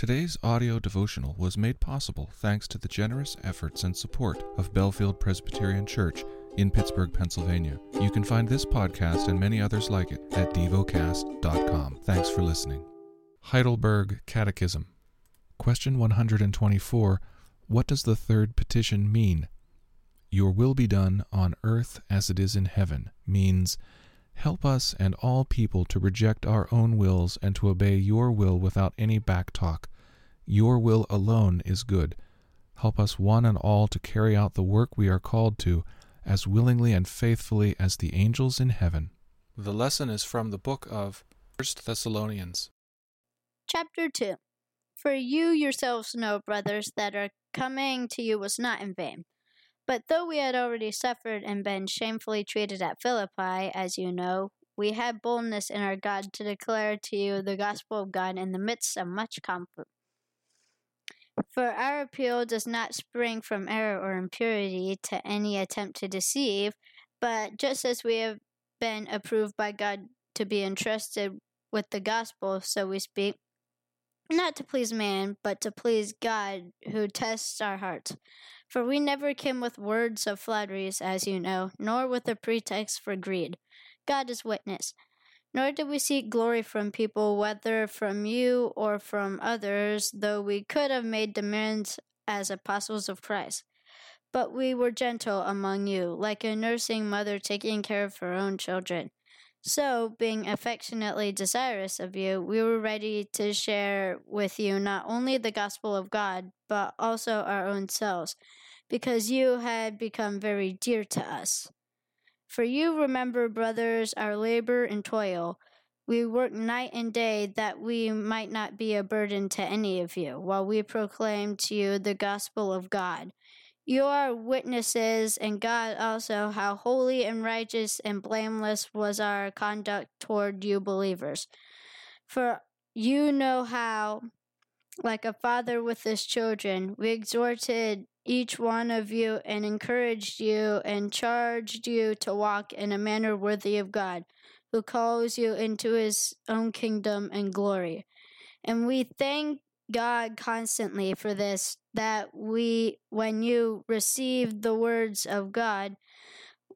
Today's audio devotional was made possible thanks to the generous efforts and support of Bellefield Presbyterian Church in Pittsburgh, Pennsylvania. You can find this podcast and many others like it at devocast.com. Thanks for listening. Heidelberg Catechism. Question 124 What does the third petition mean? Your will be done on earth as it is in heaven means Help us and all people to reject our own wills and to obey your will without any back talk. Your will alone is good. Help us one and all to carry out the work we are called to as willingly and faithfully as the angels in heaven. The lesson is from the book of 1 Thessalonians. Chapter 2 For you yourselves know, brothers, that our coming to you was not in vain. But though we had already suffered and been shamefully treated at Philippi, as you know, we had boldness in our God to declare to you the gospel of God in the midst of much conflict. For our appeal does not spring from error or impurity to any attempt to deceive, but just as we have been approved by God to be entrusted with the gospel, so we speak, not to please man, but to please God who tests our hearts. For we never came with words of flatteries, as you know, nor with a pretext for greed. God is witness. Nor did we seek glory from people, whether from you or from others, though we could have made demands as apostles of Christ. But we were gentle among you, like a nursing mother taking care of her own children. So, being affectionately desirous of you, we were ready to share with you not only the gospel of God, but also our own selves, because you had become very dear to us. For you remember, brothers, our labor and toil. We worked night and day that we might not be a burden to any of you, while we proclaim to you the gospel of God. You are witnesses, and God also, how holy and righteous and blameless was our conduct toward you believers. For you know how, like a father with his children, we exhorted each one of you and encouraged you and charged you to walk in a manner worthy of God, who calls you into his own kingdom and glory. And we thank God constantly for this, that we, when you received the words of God,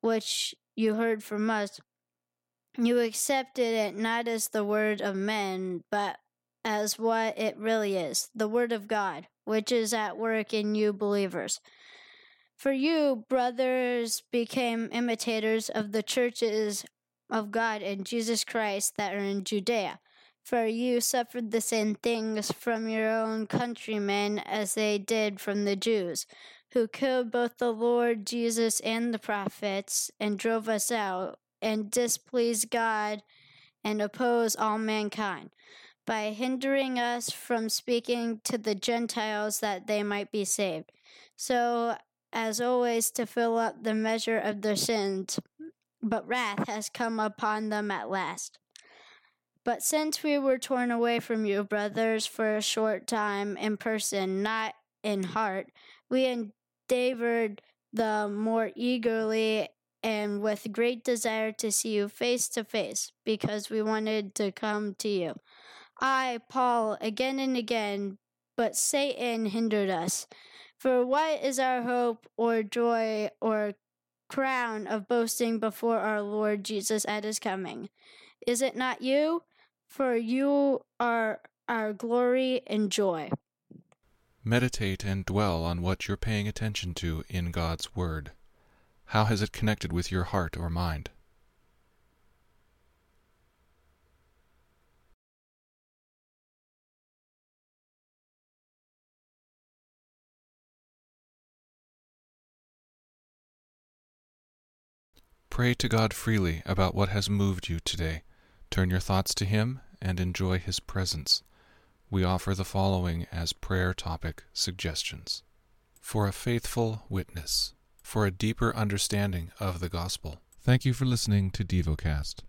which you heard from us, you accepted it not as the word of men, but as what it really is the word of God, which is at work in you believers. For you, brothers, became imitators of the churches of God in Jesus Christ that are in Judea for you suffered the same things from your own countrymen as they did from the Jews, who killed both the Lord Jesus and the prophets, and drove us out, and displeased God, and opposed all mankind, by hindering us from speaking to the Gentiles that they might be saved. So, as always, to fill up the measure of their sins, but wrath has come upon them at last. But since we were torn away from you, brothers, for a short time in person, not in heart, we endeavored the more eagerly and with great desire to see you face to face, because we wanted to come to you. I, Paul, again and again, but Satan hindered us. For what is our hope or joy or crown of boasting before our Lord Jesus at his coming? Is it not you? for you are our glory and joy. Meditate and dwell on what you're paying attention to in God's Word. How has it connected with your heart or mind? Pray to God freely about what has moved you today. Turn your thoughts to Him and enjoy His presence. We offer the following as prayer topic suggestions for a faithful witness, for a deeper understanding of the gospel. Thank you for listening to DevoCast.